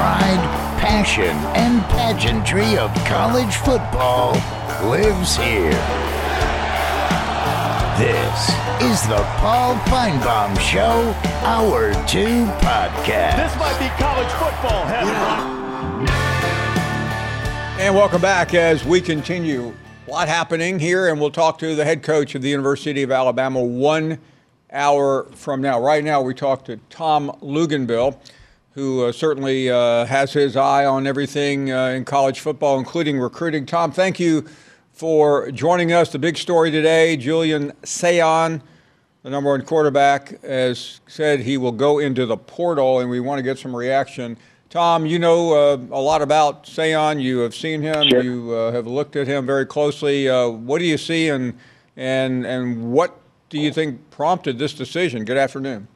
pride, passion, and pageantry of college football lives here. This is the Paul Finebaum Show, Hour 2 podcast. This might be college football heaven. And welcome back as we continue. A lot happening here, and we'll talk to the head coach of the University of Alabama one hour from now. Right now, we talk to Tom Luginbill, who uh, certainly uh, has his eye on everything uh, in college football, including recruiting. Tom, thank you for joining us. The big story today Julian Sayin, the number one quarterback, has said he will go into the portal, and we want to get some reaction. Tom, you know uh, a lot about Sayin. You have seen him. Sure. You uh, have looked at him very closely. Uh, what do you see, and and and what do you think prompted this decision? Good afternoon.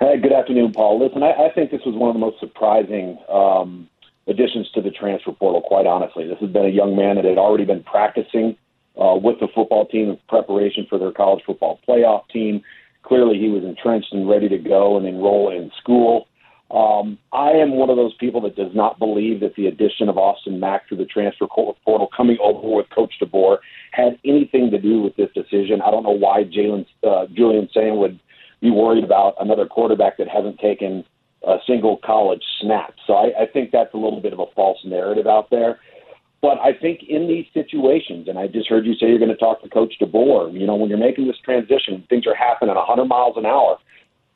Hey, good afternoon, Paul. Listen, I, I think this was one of the most surprising um, additions to the transfer portal. Quite honestly, this has been a young man that had already been practicing uh, with the football team in preparation for their college football playoff team. Clearly, he was entrenched and ready to go and enroll in school. Um, I am one of those people that does not believe that the addition of Austin Mack to the transfer portal coming over with Coach DeBoer had anything to do with this decision. I don't know why Jalen uh, Julian Sayin would be worried about another quarterback that hasn't taken a single college snap. So I, I think that's a little bit of a false narrative out there. But I think in these situations, and I just heard you say you're going to talk to Coach DeBoer, you know, when you're making this transition, things are happening 100 miles an hour.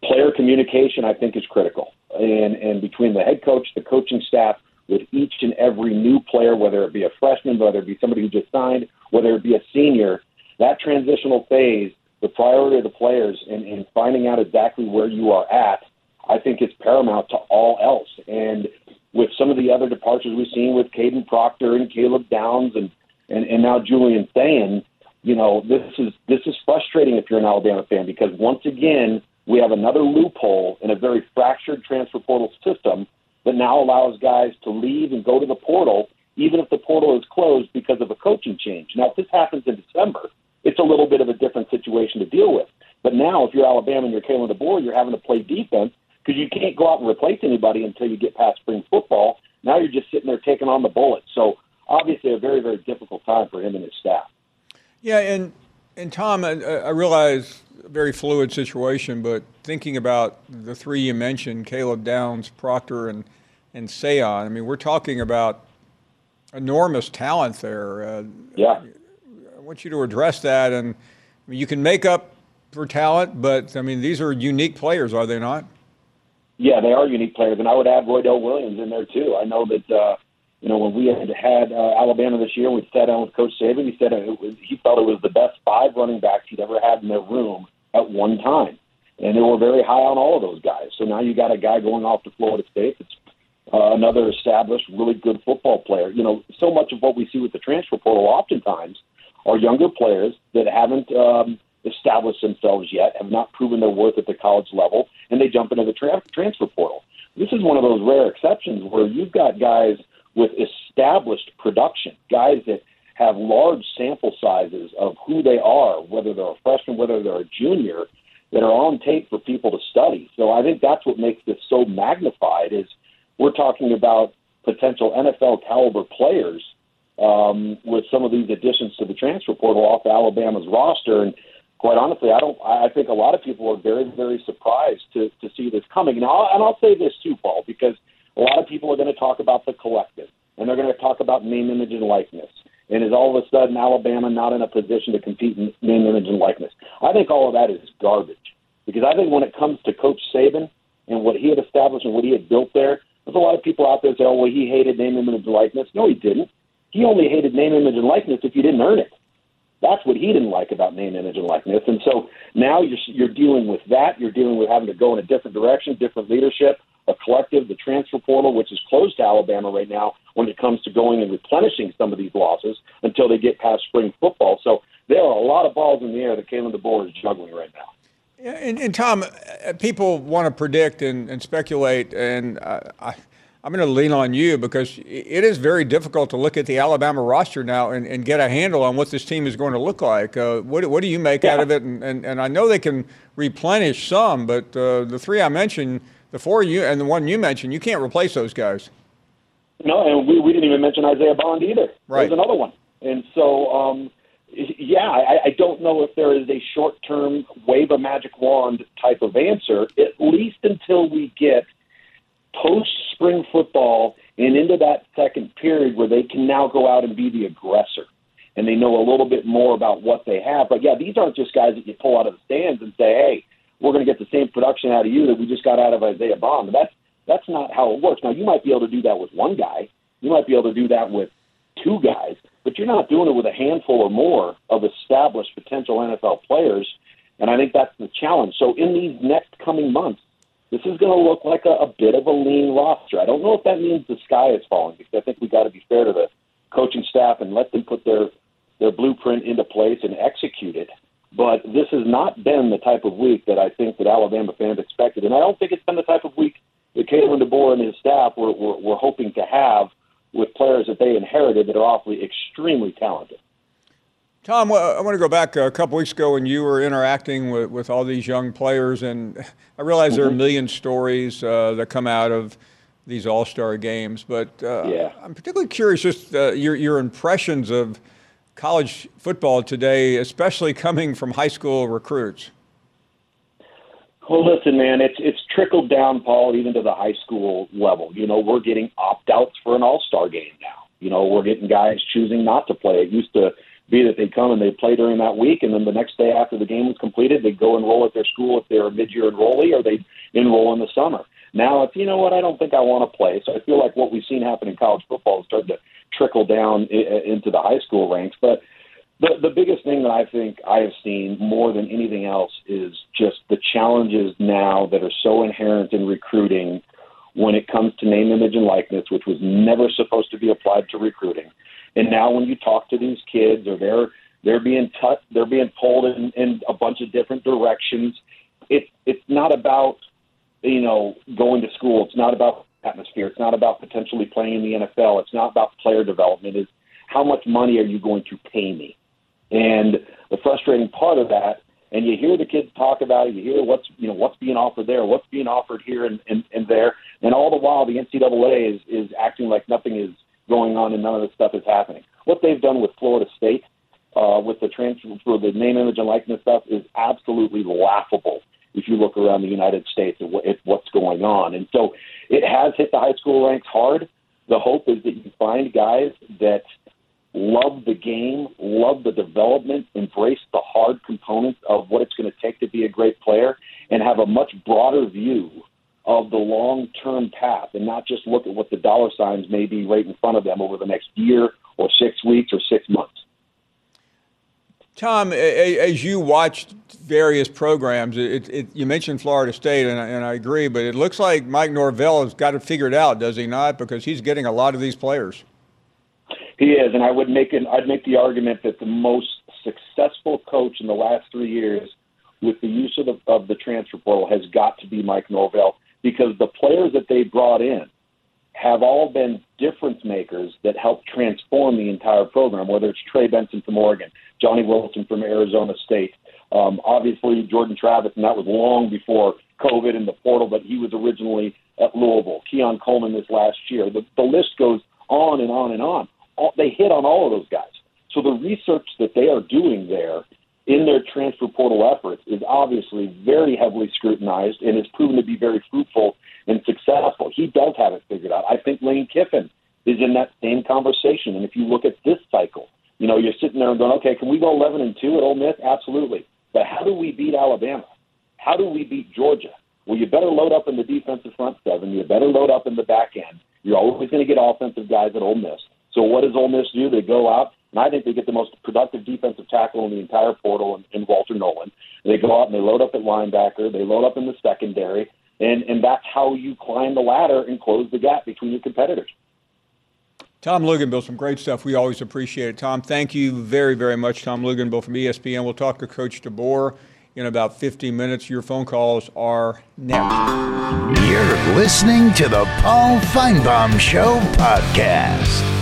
Player communication, I think, is critical and and between the head coach, the coaching staff, with each and every new player, whether it be a freshman, whether it be somebody who just signed, whether it be a senior, that transitional phase, the priority of the players and, and finding out exactly where you are at, I think is paramount to all else. And with some of the other departures we've seen with Kadyn Proctor and Caleb Downs and, and, and now Julian Sayin, you know, this is this is frustrating if you're an Alabama fan because once again, we have another loophole in a very fractured transfer portal system that now allows guys to leave and go to the portal, even if the portal is closed because of a coaching change. Now, if this happens in December, it's a little bit of a different situation to deal with. But now, if you're Alabama and you're Kalen DeBoer, you're having to play defense because you can't go out and replace anybody until you get past spring football. Now you're just sitting there taking on the bullets. So obviously, a very, very difficult time for him and his staff. Yeah, and and Tom, I, I realize a very fluid situation, but thinking about the three you mentioned, Caleb Downs, Proctor, and and Sayin, I mean, we're talking about enormous talent there. Uh, Yeah. I want you to address that, and you can make up for talent, but I mean, these are unique players, are they not? Yeah, they are unique players, and I would add Roydell Williams in there too. I know that uh, you know when we had had uh, Alabama this year, we sat down with Coach Saban. He said it was, he felt it was the best five running backs he'd ever had in their room at one time, and they were very high on all of those guys. So now you got a guy going off to Florida State that's uh, another established, really good football player. You know, so much of what we see with the transfer portal oftentimes are younger players that haven't um, established themselves yet, have not proven their worth at the college level, and they jump into the tra- transfer portal. This is one of those rare exceptions where you've got guys with established production, guys that have large sample sizes of who they are, whether they're a freshman, whether they're a junior, that are on tape for people to study. So I think that's what makes this so magnified is we're talking about potential NFL caliber players um, with some of these additions to the transfer portal off Alabama's roster. And quite honestly, I don't. I think a lot of people are very, very surprised to to see this coming. Now, and I'll say this too, Paul, because a lot of people are going to talk about the collective, and they're going to talk about name, image, and likeness. And is all of a sudden Alabama not in a position to compete in name, image, and likeness? I think all of that is garbage. Because I think when it comes to Coach Saban and what he had established and what he had built there, there's a lot of people out there that say, "Oh, well, he hated name, image, and likeness." No, he didn't. He only hated name, image, and likeness if you didn't earn it. That's what he didn't like about name, image, and likeness. And so now you're you're dealing with that. You're dealing with having to go in a different direction, different leadership, a collective, the transfer portal, which is closed to Alabama right now when it comes to going and replenishing some of these losses until they get past spring football. So there are a lot of balls in the air that Kalen DeBoer is juggling right now. And, and Tom, uh, people want to predict and, and speculate, and uh, I, I'm going to lean on you because it is very difficult to look at the Alabama roster now and, and get a handle on what this team is going to look like. Uh, what, what do you make Yeah. out of it? And, and, and I know they can replenish some, but uh, the three I mentioned, the four you and the one you mentioned, you can't replace those guys. No, and we, we didn't even mention Isaiah Bond either. Right. There's another one. And so, um, yeah, I, I don't know if there is a short term wave a magic wand type of answer, at least until we get post spring football and into that second period where they can now go out and be the aggressor and they know a little bit more about what they have. But yeah, these aren't just guys that you pull out of the stands and say, hey, we're going to get the same production out of you that we just got out of Isaiah Bond. That's that's not how it works. Now you might be able to do that with one guy. You might be able to do that with two guys, but you're not doing it with a handful or more of established potential NFL players. And I think that's the challenge. So in these next coming months, this is going to look like a, a bit of a lean roster. I don't know if that means the sky is falling because I think we got to be fair to the coaching staff and let them put their their blueprint into place and execute it. But this has not been the type of week that I think that Alabama fans expected, and I don't think it's been the type of week that Kalen DeBoer and his staff were, were, were hoping to have with players that they inherited that are awfully extremely talented. Tom, I want to go back a couple weeks ago when you were interacting with, with all these young players, and I realize there are a mm-hmm. million stories uh, that come out of these All Star games, but uh, yeah. I'm particularly curious just uh, your your impressions of college football today, especially coming from high school recruits. Well, listen, man, it's it's trickled down, Paul, even to the high school level. You know, we're getting opt outs for an All Star game now. You know, we're getting guys choosing not to play. It used to be that they'd come and they'd play during that week, and then the next day after the game was completed, they'd go enroll at their school if they're a mid-year enrollee, or they'd enroll in the summer. Now it's you know what I don't think I want to play. So I feel like what we've seen happen in college football is starting to trickle down into the high school ranks. But the the biggest thing that I think I have seen more than anything else is just the challenges now that are so inherent in recruiting when it comes to name, image, and likeness, which was never supposed to be applied to recruiting. And now when you talk to these kids, or they're they're being tut, they're being pulled in, in a bunch of different directions. It it's not about you know going to school. It's not about atmosphere. It's not about potentially playing in the NFL. It's not about player development. Is how much money are you going to pay me? And the frustrating part of that, and you hear the kids talk about it, you hear what's you know what's being offered there, what's being offered here and, and, and there, and all the while the NCAA is is acting like nothing is going on and none of this stuff is happening. What they've done with Florida State, uh, with the transfer for the name, image, and likeness stuff, is absolutely laughable. If you look around the United States at, at what's going on, and so it has hit the high school ranks hard. The hope is that you find guys that love the game, love the development, embrace the hard components of what it's going to take to be a great player, and have a much broader view of the long term path and not just look at what the dollar signs may be right in front of them over the next year or six weeks or six months. Tom, as you watched various programs, it, it, you mentioned Florida State, and, and I agree, but it looks like Mike Norvell has got it figured out, does he not? Because he's getting a lot of these players. He is, and I would make an I'd make the argument that the most successful coach in the last three years with the use of the of the transfer portal has got to be Mike Norvell because the players that they brought in have all been difference makers that help transform the entire program. Whether it's Trey Benson from Oregon, Johnny Wilson from Arizona State, um, obviously Jordan Travis, and that was long before COVID and the portal, but he was originally at Louisville. Keon Coleman this last year. The, the list goes on and on and on all, they hit on all of those guys. So the research that they are doing there in their transfer portal efforts is obviously very heavily scrutinized and has proven to be very fruitful and successful. He does have it figured out. I think Lane Kiffin is in that same conversation. And if you look at this cycle, you know, you're sitting there and going, okay, can we go 11 and 2 at Ole Miss? Absolutely. But how do we beat Alabama? How do we beat Georgia? Well, you better load up in the defensive front seven. You better load up in the back end. You're always going to get offensive guys at Ole Miss. So what does Ole Miss do? They go out, and I think they get the most productive defensive tackle in the entire portal in, in Walter Nolen. They go out and they load up at linebacker, they load up in the secondary, and and that's how you climb the ladder and close the gap between your competitors. Tom Luginbill, some great stuff. We always appreciate it. Tom, thank you very, very much. Tom Luginbill from ESPN. We'll talk to Coach DeBoer in about 15 minutes. Your phone calls are next. You're listening to the Paul Finebaum Show podcast.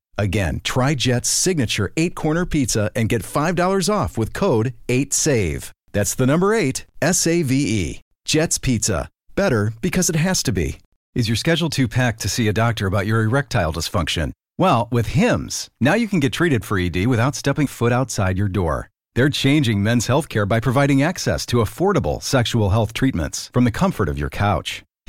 Again, try Jet's signature eight corner pizza and get $5 off with code 8SAVE. That's the number eight, S A V E. Jet's Pizza. Better because it has to be. Is your schedule too packed to see a doctor about your erectile dysfunction? Well, with HIMS, now you can get treated for ED without stepping foot outside your door. They're changing men's healthcare by providing access to affordable sexual health treatments from the comfort of your couch.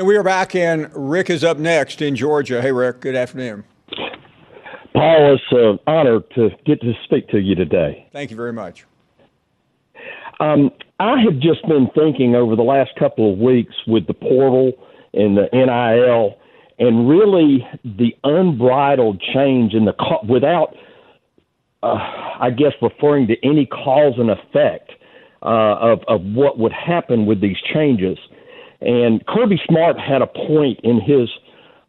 And we are back, and Rick is up next in Georgia. Hey, Rick, good afternoon. Paul, it's an honor to get to speak to you today. Thank you very much. Um, I have just been thinking over the last couple of weeks with the portal and the NIL, and really the unbridled change in the without, uh, I guess, referring to any cause and effect uh, of of what would happen with these changes. And Kirby Smart had a point in his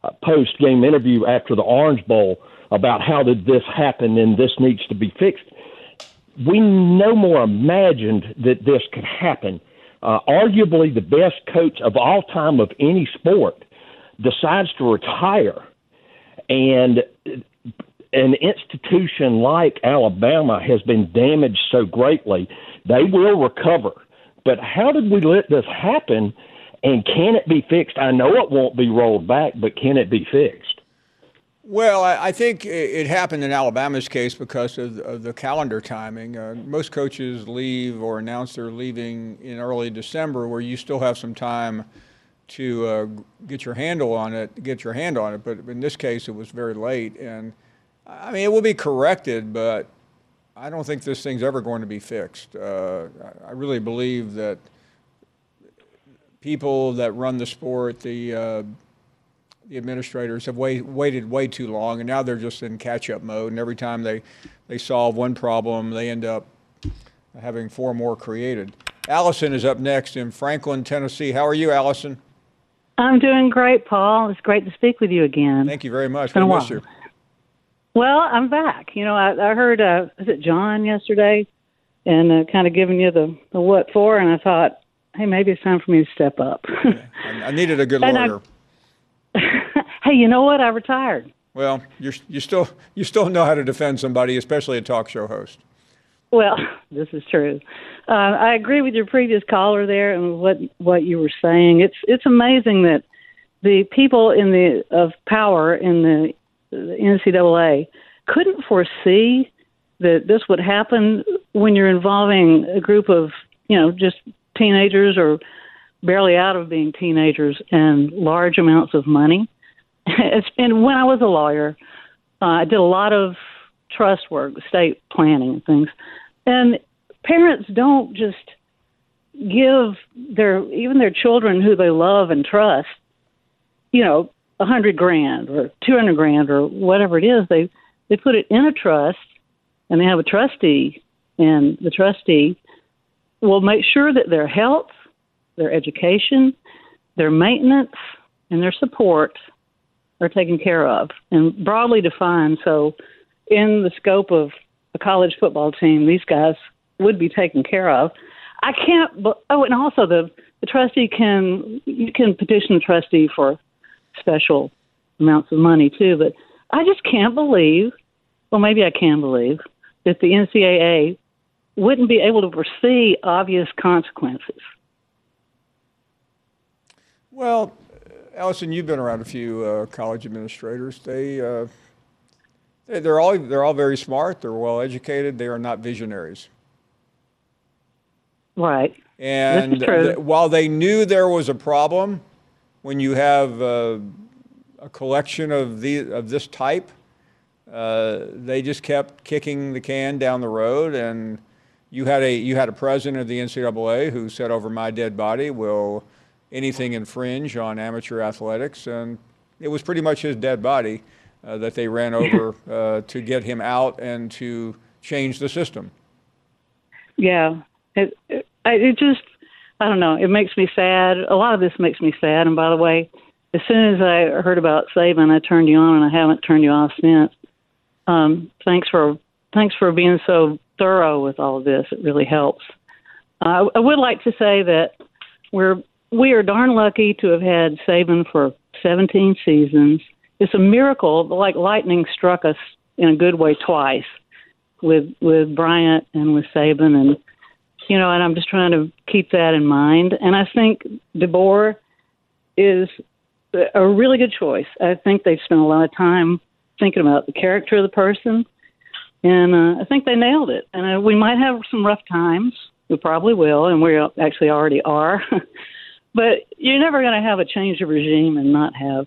uh, post game interview after the Orange Bowl about how did this happen and this needs to be fixed we no more imagined that this could happen. Uh, arguably the best coach of all time of any sport decides to retire, and an institution like Alabama has been damaged so greatly. They will recover, but how did we let this happen? And can it be fixed? I know it won't be rolled back, but can it be fixed? Well, I think it happened in Alabama's case because of, the calendar timing. Uh, most coaches leave or announce they're leaving in early December, where you still have some time to uh, get your handle on it, get your hand on it. But in this case, it was very late, and I mean, it will be corrected, but I don't think this thing's ever going to be fixed. Uh, I really believe that people that run the sport, the uh, the administrators have wait, waited way too long, and now they're just in catch-up mode. And every time they they solve one problem, they end up having four more created. Allison is up next in Franklin, Tennessee. How are you, Allison? I'm doing great, Paul. It's great to speak with you again. Thank you very much. Been a while. You. Well, I'm back. You know, I, I heard uh, was it John yesterday, and uh, kind of giving you the the what for, and I thought, hey, maybe it's time for me to step up. I, I needed a good lawyer. hey, you know what? I retired. Well, you you still you still know how to defend somebody, especially a talk show host. Well, this is true. Uh, I agree with your previous caller there and what what you were saying. It's it's amazing that the people in the of power in the, the NCAA couldn't foresee that this would happen when you're involving a group of you know just teenagers or barely out of being teenagers and large amounts of money. it's when I was a lawyer, uh, I did a lot of trust work, estate planning and things. And parents don't just give their even their children who they love and trust, you know, a hundred grand or two hundred grand or whatever it is. They they put it in a trust and they have a trustee and the trustee will make sure that their health their education, their maintenance, and their support are taken care of and broadly defined. So, in the scope of a college football team, these guys would be taken care of. I can't. Oh, and also the the trustee can you can petition the trustee for special amounts of money too. But I just can't believe. Well, maybe I can believe that the NCAA wouldn't be able to foresee obvious consequences. Well, Allison, you've been around a few uh, college administrators. They, uh, they're all they're all very smart. They're well educated. They are not visionaries. Right. And th- while they knew there was a problem, when you have uh, a collection of the of this type, uh, they just kept kicking the can down the road. And you had a you had a president of the NCAA who said, "Over my dead body, will anything infringe on amateur athletics?" And it was pretty much his dead body uh, that they ran over uh, to get him out and to change the system. Yeah, it, it, it just I don't know. It makes me sad. A lot of this makes me sad. And by the way, as soon as I heard about Saban, I turned you on, and I haven't turned you off since. Um, thanks for thanks for being so thorough with all of this. It really helps. Uh, I would like to say that we're we are darn lucky to have had Saban for 17 seasons. It's a miracle, like lightning struck us in a good way twice with with Bryant and with Saban, and you know, and I'm just trying to keep that in mind. And I think DeBoer is a really good choice. I think they've spent a lot of time thinking about the character of the person, and uh, I think they nailed it. And uh, we might have some rough times. We probably will, and we actually already are. but you're never going to have a change of regime and not have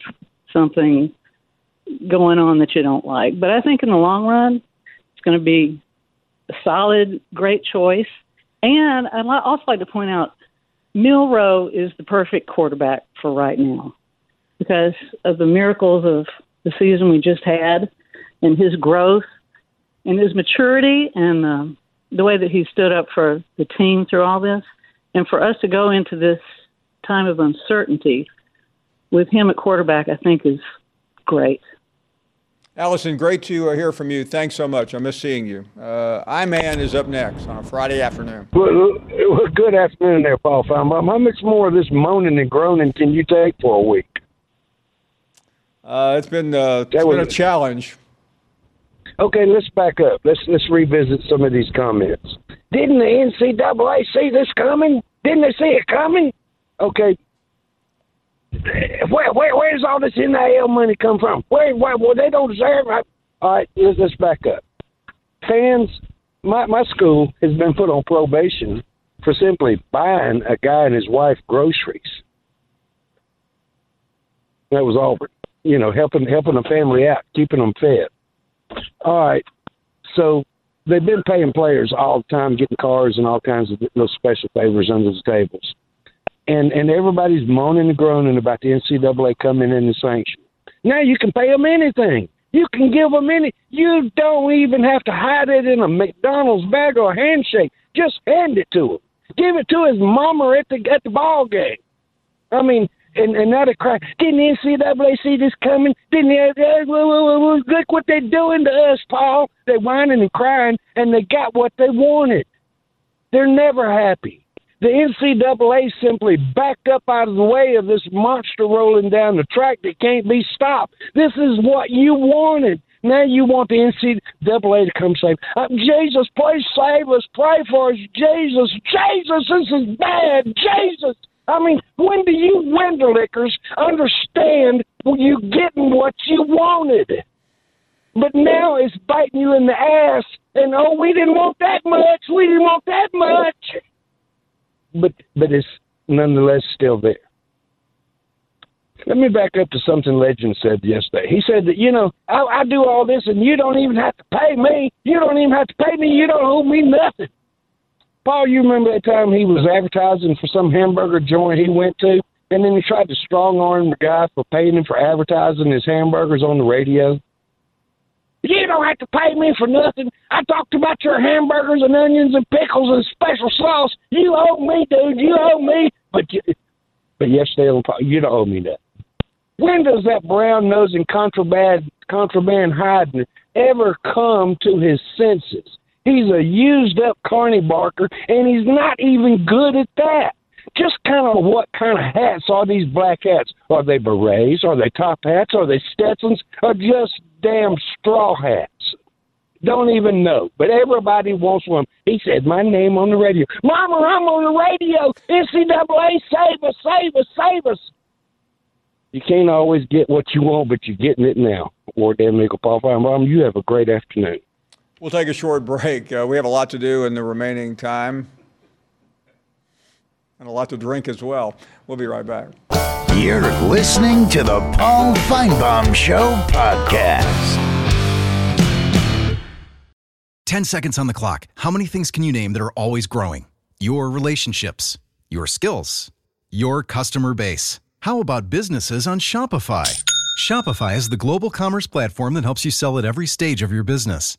something going on that you don't like. But I think in the long run, it's going to be a solid, great choice. And I'd also like to point out Milroe is the perfect quarterback for right now because of the miracles of the season we just had and his growth and his maturity and um, the way that he stood up for the team through all this. And for us to go into this time of uncertainty with him at quarterback, I think is great. Allison, great to uh, hear from you. Thanks so much. I miss seeing you. Uh, I-Man is up next on a Friday afternoon. Well, good afternoon there, Paul Finebaum. How much more of this moaning and groaning can you take for a week? Uh, it's been, uh, it's been a challenge. Okay, let's back up. Let's let's revisit some of these comments. Didn't the NCAA see this coming? Didn't they see it coming? Okay, where, where where's all this NIL money come from? Where, where well they don't deserve it. All right, let's, let's back up. Fans, my my school has been put on probation for simply buying a guy and his wife groceries. That was Auburn. You know, helping helping a family out, keeping them fed. All right, so they've been paying players all the time, getting cars and all kinds of those special favors under the tables and and everybody's moaning and groaning about the NCAA coming in and sanction. Now you can pay them anything. You can give them any. You don't even have to hide it in a McDonald's bag or a handshake. Just hand it to him. Give it to his mama at the at the ball game. I mean, and they cry. Didn't the NCAA see this coming? Didn't they? Uh, look what they're doing to us, Paul. They're whining and crying, and they got what they wanted. They're never happy. The NCAA simply backed up out of the way of this monster rolling down the track that can't be stopped. This is what you wanted. Now you want the NCAA to come save. Uh, Jesus, please save us. Pray for us. Jesus, Jesus, this is bad. Jesus. I mean, when do you Windlickers understand you getting what you wanted? But now it's biting you in the ass, and oh, we didn't want that much. We didn't want that much but but it's nonetheless still there. Let me back up to something Legend said yesterday. He said that, you know, I, I do all this and you don't even have to pay me. You don't even have to pay me. You don't owe me nothing. Paul, you remember that time he was advertising for some hamburger joint he went to, and then he tried to strong arm the guy for paying him for advertising his hamburgers on the radio? You don't have to pay me for nothing. I talked about your hamburgers and onions and pickles and special sauce. You owe me, dude. You owe me. But you, but yesterday you don't owe me that. When does that brown nosing contraband contraband hiding ever come to his senses? He's a used up carny barker, and he's not even good at that. Just kind of what kind of hats are these black hats? Are they berets? Are they top hats? Are they Stetsons? Or just damn straw hats. don't even know, but everybody wants one. He said my name on the radio. Mama, I'm on the radio. NCAA, save us, save us, save us. You can't always get what you want, but you're getting it now. War Damn Eagle, Paul Finebaum, you have a great afternoon. We'll take a short break. Uh, we have a lot to do in the remaining time and a lot to drink as well. We'll be right back. You're listening to the Paul Finebaum Show podcast. 10 seconds on the clock. How many things can you name that are always growing? Your relationships, your skills, your customer base. How about businesses on Shopify? Shopify is the global commerce platform that helps you sell at every stage of your business.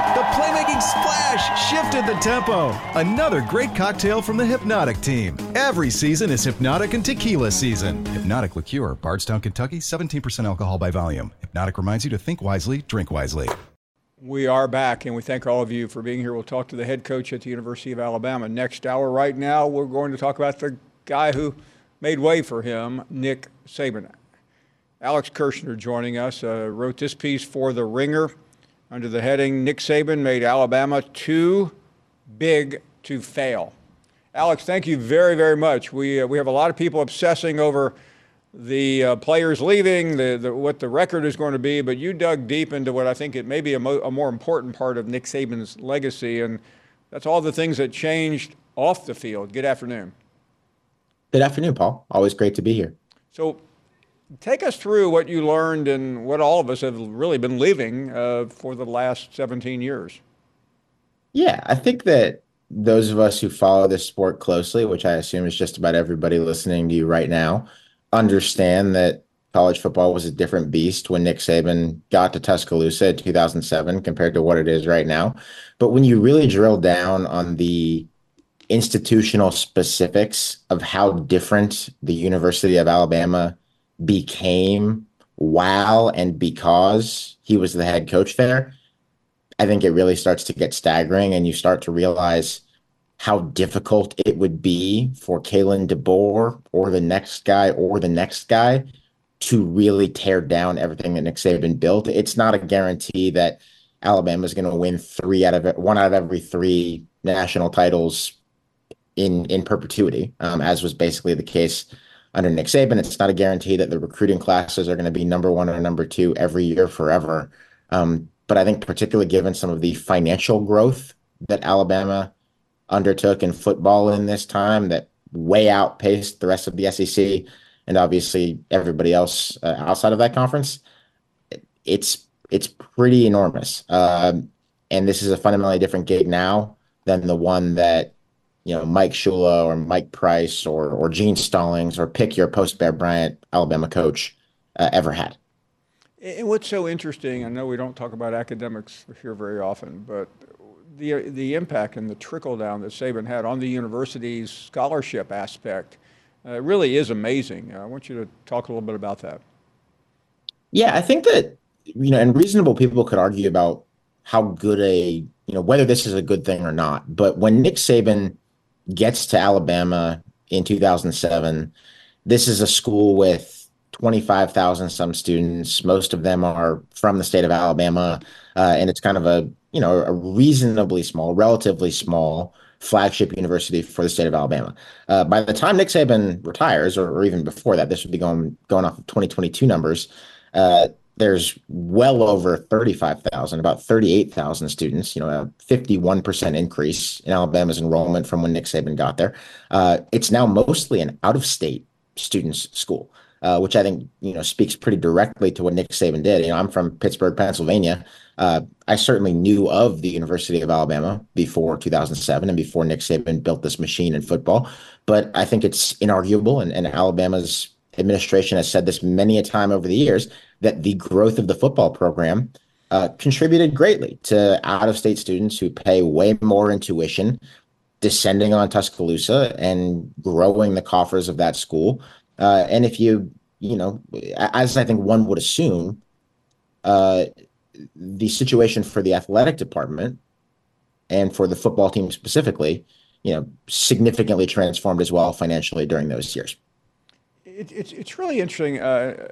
Splash shifted the tempo. Another great cocktail from the Hpnotiq team. Every season is Hpnotiq and Tequila season. Hpnotiq Liqueur, Bardstown, Kentucky, 17% alcohol by volume. Hpnotiq reminds you to think wisely, drink wisely. We are back, and we thank all of you for being here. We'll talk to the head coach at the University of Alabama next hour. Right now, we're going to talk about the guy who made way for him, Nick Saban. Alex Kirshner joining us, uh, wrote this piece for The Ringer under the heading Nick Saban made Alabama too big to fail. Alex, thank you very, very much. We, uh, we have a lot of people obsessing over the uh, players leaving, the, the, what the record is going to be, but you dug deep into what I think it may be a, mo- a more important part of Nick Saban's legacy, and that's all the things that changed off the field. Good afternoon. Good afternoon, Paul. Always great to be here. So, take us through what you learned and what all of us have really been living uh, for the last 17 years. Yeah, I think that those of us who follow this sport closely, which I assume is just about everybody listening to you right now, understand that college football was a different beast when Nick Saban got to Tuscaloosa in 2007 compared to what it is right now. But when you really drill down on the institutional specifics of how different the University of Alabama became while and because he was the head coach there, I think it really starts to get staggering and you start to realize how difficult it would be for Kalen DeBoer or the next guy or the next guy to really tear down everything that Nick Saban built. It's not a guarantee that Alabama is going to win three out of it, one out of every three national titles in in perpetuity, um, as was basically the case under Nick Saban. It's not a guarantee that the recruiting classes are going to be number one or number two every year forever. Um, but I think, particularly given some of the financial growth that Alabama undertook in football in this time, that way outpaced the rest of the SEC and obviously everybody else uh, outside of that conference, it's it's pretty enormous. Um, and this is a fundamentally different gig now than the one that you know Mike Shula or Mike Price or or Gene Stallings or pick your post Bear Bryant Alabama coach uh, ever had. And what's so interesting, I know we don't talk about academics here very often, but the the impact and the trickle down that Saban had on the university's scholarship aspect uh, really is amazing. I want you to talk a little bit about that. Yeah, I think that you know, and reasonable people could argue about how good a you know whether this is a good thing or not. But when Nick Saban gets to Alabama in 2007, this is a school with 25,000 some students. Most of them are from the state of Alabama, uh, and it's kind of a you know a reasonably small, relatively small flagship university for the state of Alabama. Uh, by the time Nick Saban retires, or, or, even before that, this would be going going off of 2022 numbers. Uh, there's well over 35,000, about 38,000 students, you know, a 51% increase in Alabama's enrollment from when Nick Saban got there. Uh, it's now mostly an out of state students school. uh, which I think you know speaks pretty directly to what Nick Saban did. You know, I'm from Pittsburgh, Pennsylvania. Uh, I certainly knew of the University of Alabama before 2007 and before Nick Saban built this machine in football. But I think it's inarguable, and, and Alabama's administration has said this many a time over the years that the growth of the football program uh, contributed greatly to out-of-state students who pay way more in tuition, descending on Tuscaloosa and growing the coffers of that school. Uh, and if you, you know, as I think one would assume, uh, the situation for the athletic department and for the football team specifically, you know, significantly transformed as well financially during those years. It, it's it's really interesting, uh,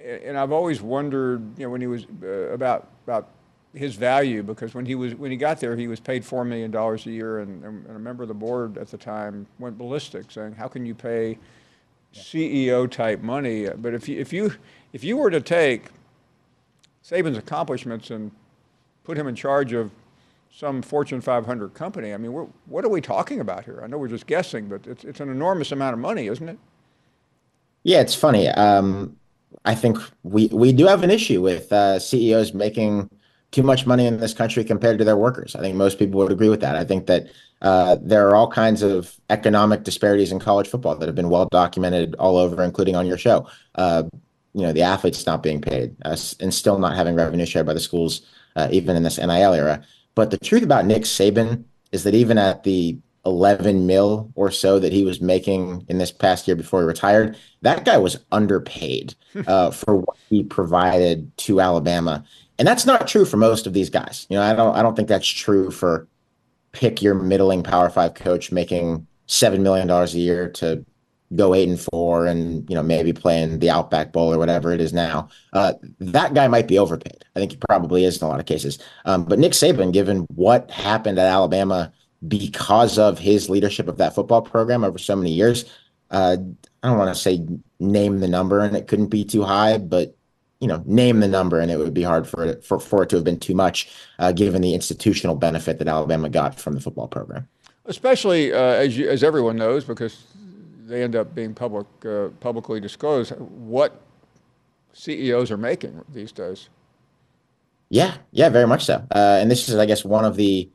and I've always wondered, you know, when he was uh, about about his value because when he was when he got there, he was paid four million dollars a year, and, and, a member of the board at the time went ballistic, saying, "How can you pay CEO type money?" But if you if you if you were to take Saban's accomplishments and put him in charge of some Fortune 500 company, I mean, what are we talking about here? I know we're just guessing, but it's it's an enormous amount of money, isn't it? Yeah, it's funny. Um, I think we we do have an issue with uh, CEOs making too much money in this country compared to their workers. I think most people would agree with that. I think that uh, there are all kinds of economic disparities in college football that have been well documented all over, including on your show. Uh, you know, the athletes not being paid and still not having revenue shared by the schools, uh, even in this NIL era. But the truth about Nick Saban is that even at the 11 mil or so that he was making in this past year before he retired, that guy was underpaid uh, for what he provided to Alabama. And that's not true for most of these guys. You know, I don't I don't think that's true for pick your middling power five coach making seven million dollars a year to go eight and four and you know maybe playing the Outback Bowl or whatever it is now. Uh, that guy might be overpaid. I think he probably is in a lot of cases. Um, but Nick Saban, given what happened at Alabama because of his leadership of that football program over so many years. Uh, I don't want to say name the number and it couldn't be too high, but you know, name the number and it would be hard for it for, for it to have been too much, uh, given the institutional benefit that Alabama got from the football program. Especially uh, as you, as everyone knows, because they end up being public uh, publicly disclosed what CEOs are making these days. Yeah, yeah, very much so. Uh, and this is, I guess, one of the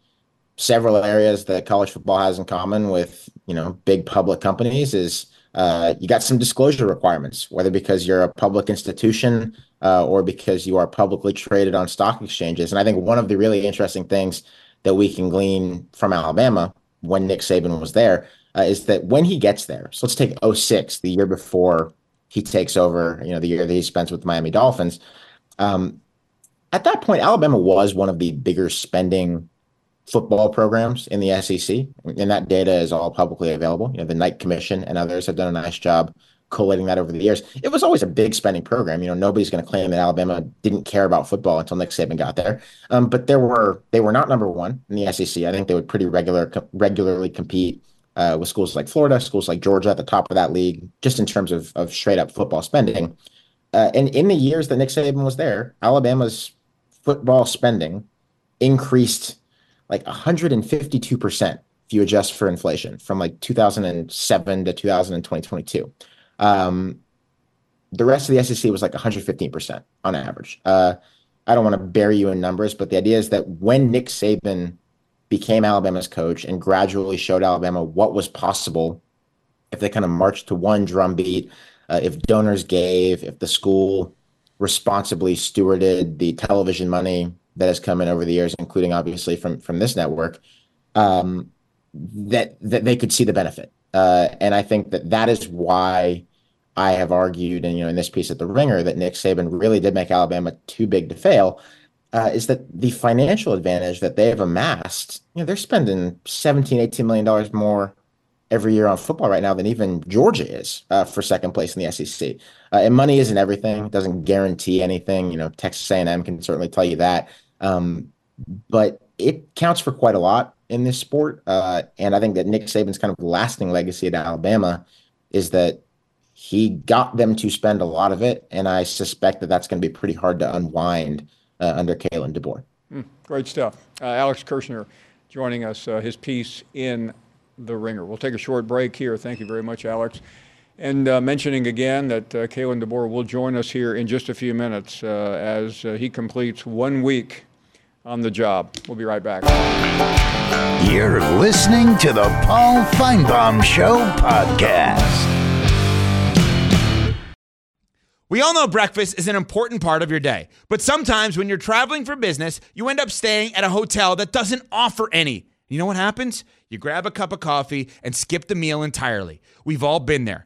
several areas that college football has in common with you know big public companies is uh, you got some disclosure requirements, whether because you're a public institution uh, or because you are publicly traded on stock exchanges. And I think one of the really interesting things that we can glean from Alabama when Nick Saban was there uh, is that when he gets there, so let's take 06, the year before he takes over, you know, the year that he spends with the Miami Dolphins. Um, at that point, Alabama was one of the bigger spending football programs in the SEC, and that data is all publicly available. You know, the Knight Commission and others have done a nice job collating that over the years. It was always a big spending program. You know, nobody's going to claim that Alabama didn't care about football until Nick Saban got there. Um, but there were they were not number one in the SEC. I think they would pretty regular co- regularly compete uh, with schools like Florida, schools like Georgia at the top of that league, just in terms of of straight up football spending. Uh, and in the years that Nick Saban was there, Alabama's football spending increased like 152% if you adjust for inflation from like 2007 to 2022. Um, the rest of the SEC was like 115% on average. Uh, I don't want to bury you in numbers, but the idea is that when Nick Saban became Alabama's coach and gradually showed Alabama what was possible if they kind of marched to one drumbeat, uh, if donors gave, if the school responsibly stewarded the television money that has come in over the years, including obviously from from this network, um, that that they could see the benefit. Uh, and I think that that is why I have argued, and you know, in this piece at the Ringer, that Nick Saban really did make Alabama too big to fail. Uh, is that the financial advantage that they have amassed? You know, they're spending 17, 18 million dollars more every year on football right now than even Georgia is uh, for second place in the SEC. Uh, and money isn't everything; it doesn't guarantee anything. You know, Texas A&M can certainly tell you that. Um, but it counts for quite a lot in this sport. Uh, and I think that Nick Saban's kind of lasting legacy at Alabama is that he got them to spend a lot of it. And I suspect that that's going to be pretty hard to unwind uh, under Kalen DeBoer. Mm, great stuff. Uh, Alex Kirshner joining us, uh, his piece in The Ringer. We'll take a short break here. Thank you very much, Alex. And uh, mentioning again that uh, Kalen DeBoer will join us here in just a few minutes uh, as uh, he completes one week on the job. We'll be right back. You're listening to the Paul Finebaum Show podcast. We all know breakfast is an important part of your day, but sometimes when you're traveling for business, you end up staying at a hotel that doesn't offer any. You know what happens? You grab a cup of coffee and skip the meal entirely. We've all been there.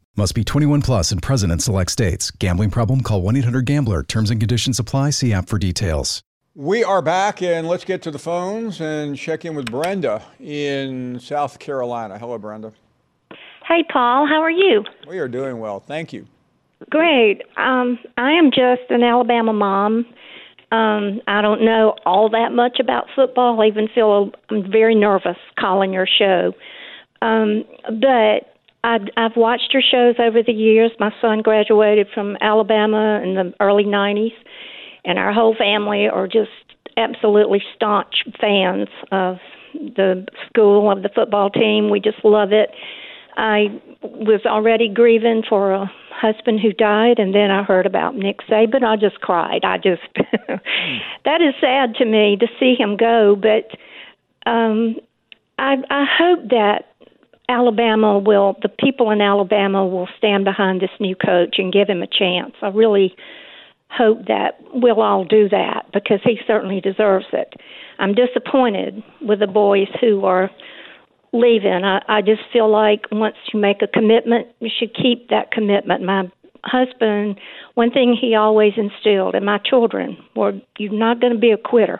Must be 21 plus and present in select states. Gambling problem? Call 1 800 GAMBLER. Terms and conditions apply. See app for details. We are back, and let's get to the phones and check in with Brenda in South Carolina. Hello, Brenda. Hey, Paul. How are you? We are doing well. Thank you. Great. Um, I am just an Alabama mom. Um, I don't know all that much about football. I even feel I'm very nervous calling your show. Um, but I, I've watched her shows over the years. My son graduated from Alabama in the early 90s, and our whole family are just absolutely staunch fans of the school, of the football team. We just love it. I was already grieving for a husband who died, and then I heard about Nick Saban. I just cried. I just that is sad to me to see him go, but um, I, I hope that Alabama will, the people in Alabama will stand behind this new coach and give him a chance. I really hope that we'll all do that because he certainly deserves it. I'm disappointed with the boys who are leaving. I, I just feel like once you make a commitment, you should keep that commitment. My husband, one thing he always instilled, and my children, were you're not going to be a quitter.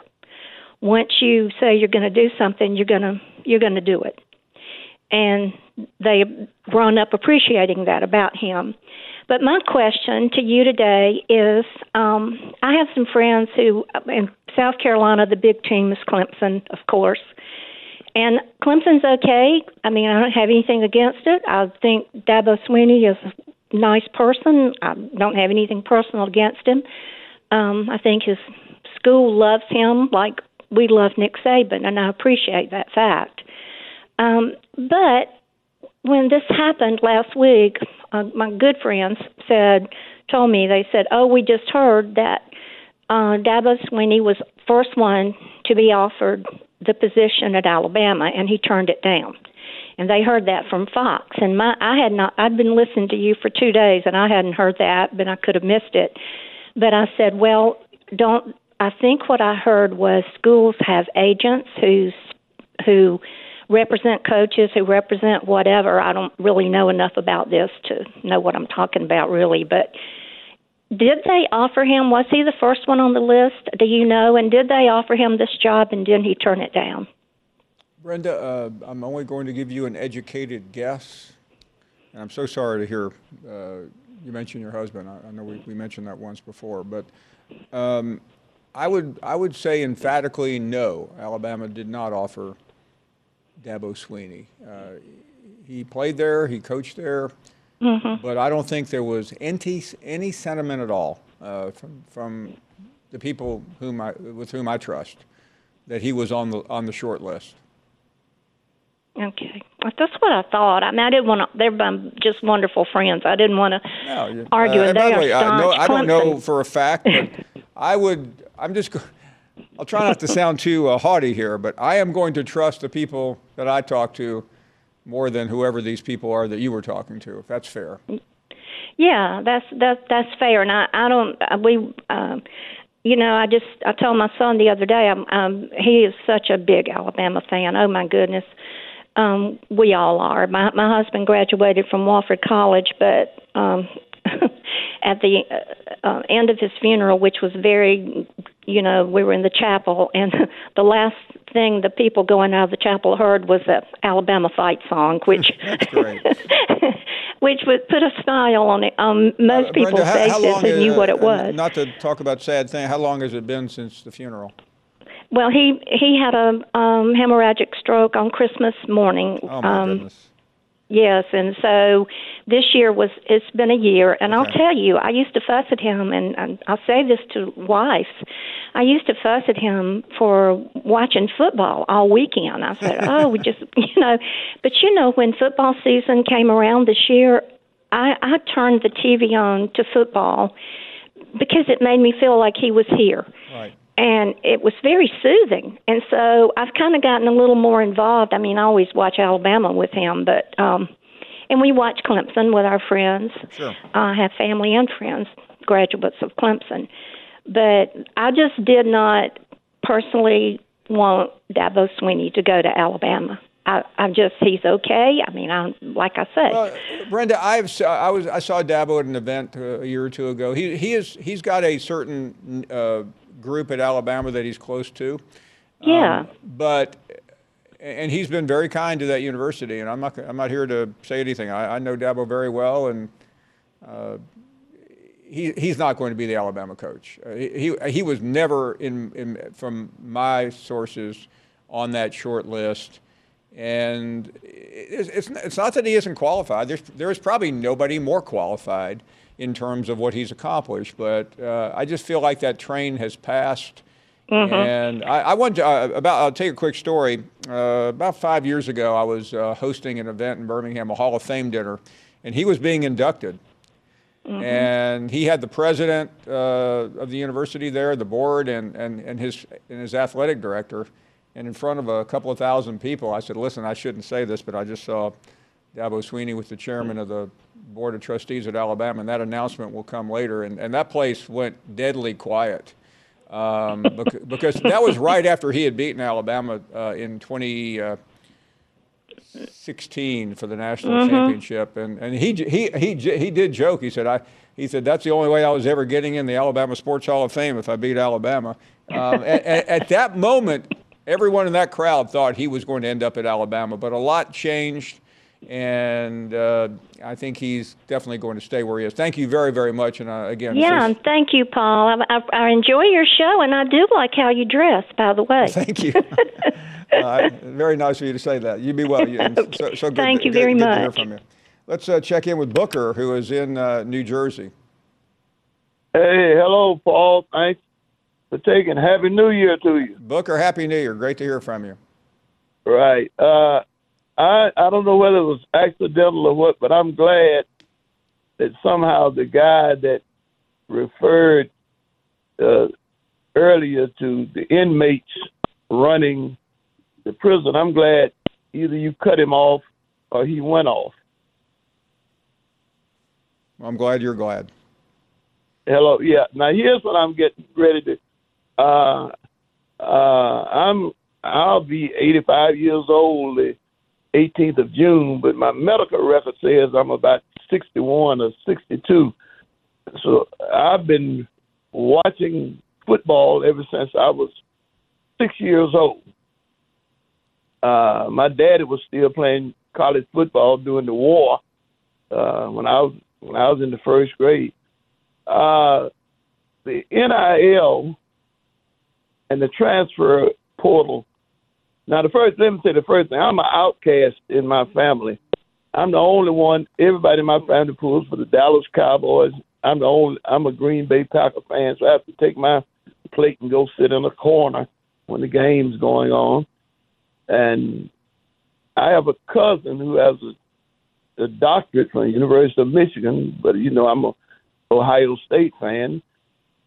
Once you say you're going to do something, you're going to you're going to do it and they've grown up appreciating that about him. But my question to you today is um, I have some friends who, in South Carolina, the big team is Clemson, of course. And Clemson's okay. I mean, I don't have anything against it. I think Dabo Swinney is a nice person. I don't have anything personal against him. Um, I think his school loves him like we love Nick Saban, and I appreciate that fact. Um, but when this happened last week, uh, my good friends said, told me, they said, oh, we just heard that uh, Dabo Swinney was first one to be offered the position at Alabama, and he turned it down. And they heard that from Fox, and my I had not. I'd been listening to you for two days, and I hadn't heard that, but I could have missed it. But I said, well, don't. I think what I heard was schools have agents who's who represent coaches who represent whatever. I don't really know enough about this to know what I'm talking about, really. But did they offer him? Was he the first one on the list? Do you know? And did they offer him this job and did he turn it down? Brenda, uh, I'm only going to give you an educated guess. And I'm so sorry to hear uh, you mentioned your husband. I, I know we, we, mentioned that once before, but um, I would I would say emphatically no. Alabama did not offer Dabo Swinney. Uh, he played there, he coached there, mm-hmm. but I don't think there was any, any sentiment at all uh, from, from the people whom I, with whom I trust that he was on the, on the short list. Okay, that's what I thought. I mean, I didn't want to. They're just wonderful friends. I didn't want to no, argue. Uh, and they are I, no, I don't know for a fact, but I would. I'm just. I'll try not to sound too uh, haughty here, but I am going to trust the people that I talk to more than whoever these people are that you were talking to, if that's fair. Yeah, that's that's that's fair, and I I don't uh, we. Um, you know, I just I told my son the other day. I'm, um, he is such a big Alabama fan. Oh my goodness, um, we all are. My my husband graduated from Wofford College, but um, at the uh, uh, end of his funeral, which was very, you know, we were in the chapel, and the last thing the people going out of the chapel heard was the Alabama fight song, which which would put a smile on it on most Uh, people's Brenda, how- how faces long and knew what uh, it was. Not to talk about sad thing. How long has it been since the funeral? Well, he he had a um, hemorrhagic stroke on Christmas morning. Oh my um, goodness. Yes, and so this year was it's been a year, and I'll tell you, I used to fuss at him, and, and I'll say this to wives, I used to fuss at him for watching football all weekend. I said, "Oh, we just, you know," but you know, when football season came around this year, I I turned the TV on to football because it made me feel like he was here Right. And it was very soothing. And so I've kind of gotten a little more involved. I mean, I always watch Alabama with him, but um and we watch Clemson with our friends. Sure. I have family and friends, graduates of Clemson. But I just did not personally want Dabo Swinney to go to Alabama. I, I'm just he's okay. I mean, I'm like I said. Well, Brenda, I've I was I saw Dabo at an event uh, a year or two ago. He he is he's got a certain uh, group at Alabama that he's close to. yeah. Um, but and he's been very kind to that university. And I'm not I'm not here to say anything. I, I know Dabo very well, and uh, he he's not going to be the Alabama coach. Uh, he he, he was never in, in from my sources on that short list. And it's, it's, it's not that he isn't qualified. There's, there's probably nobody more qualified in terms of what he's accomplished. But uh, I just feel like that train has passed. Mhm. And I, I want to, uh, about, I'll tell you a quick story. Uh, about five years ago, I was uh, hosting an event in Birmingham, a Hall of Fame dinner, and he was being inducted. And he had the president uh, of the university there, the board, and, and, and, his, and his athletic director. And in front of a couple of thousand people, I said, listen, I shouldn't say this, but I just saw Dabo Swinney with the chairman of the board of trustees at Alabama, and that announcement will come later. And, and that place went deadly quiet um, bec- because that was right after he had beaten Alabama uh, in 2016 for the national Mhm. championship. And, and he, he, he, he did joke. He said, I, he said, that's the only way I was ever getting in the Alabama Sports Hall of Fame if I beat Alabama. Um, at, at that moment, everyone in that crowd thought he was going to end up at Alabama, but a lot changed, and uh, I think he's definitely going to stay where he is. Thank you very, very much. And uh, again, Yeah, since- and thank you, Paul. I, I, I enjoy your show, and I do like how you dress. By the way, thank you. uh, very nice of you to say that. You be well. You, and so, so good, Thank you good- very good to hear much. from you. Let's uh, check in with Booker, who is in uh, New Jersey. Hey, hello, Paul. Thanks for taking. Happy New Year to you. Booker, Happy New Year. Great to hear from you. Right. Uh, I I don't know whether it was accidental or what, but I'm glad that somehow the guy that referred uh, earlier to the inmates running the prison, I'm glad either you cut him off or he went off. I'm glad you're glad. Hello. Yeah. Now here's what I'm getting ready to. Uh, uh, I'm. I'll be 85 years old 18th of June, but my medical record says I'm about 61 or 62. So I've been watching football ever since I was six years old. Uh, my daddy was still playing college football during the war uh, when I was when I was in the first grade. Uh, the NIL and the transfer portal. Now, the first, let me say the first thing. I'm an outcast in my family. I'm the only one. Everybody in my family pulls for the Dallas Cowboys. I'm the only. I'm a Green Bay Packer fan, so I have to take my plate and go sit in a corner when the game's going on. And I have a cousin who has a, a doctorate from the University of Michigan, but you know I'm a Ohio State fan.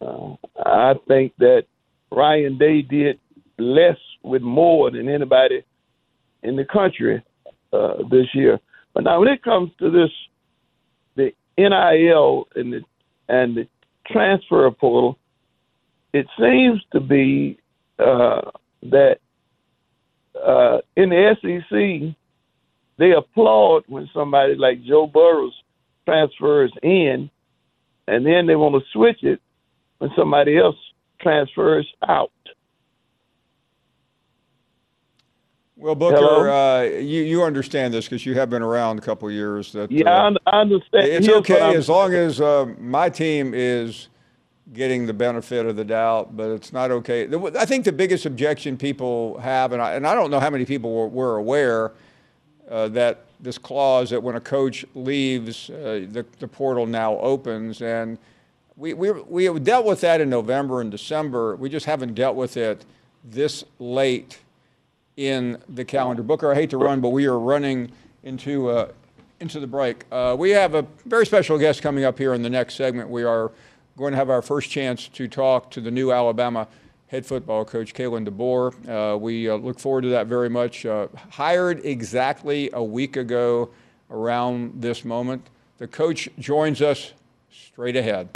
Uh, I think that Ryan Day did less with more than anybody in the country uh, this year. But now, when it comes to this, the NIL and the and the transfer portal, it seems to be uh, that uh, in the SEC they applaud when somebody like Joe Burrows transfers in and then they want to switch it when somebody else transfers out. Well, Booker, uh, you you understand this because you have been around a couple of years. That Yeah, uh, I, understand. It's Here's okay as long as uh, my team is getting the benefit of the doubt, but it's not okay. I think the biggest objection people have, and I, and I don't know how many people were, were aware uh, that this clause that when a coach leaves, uh, the, the portal now opens. And we, we, we have dealt with that in November and December. We just haven't dealt with it this late in the calendar. Booker, I hate to run, but we are running into uh, into the break. Uh, we have a very special guest coming up here in the next segment. We are going to have our first chance to talk to the new Alabama head football coach, Kalen DeBoer. Uh, we uh, look forward to that very much. Uh, hired exactly a week ago around this moment. The coach joins us straight ahead.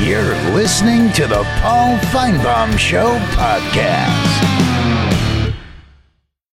You're listening to the Paul Finebaum Show podcast.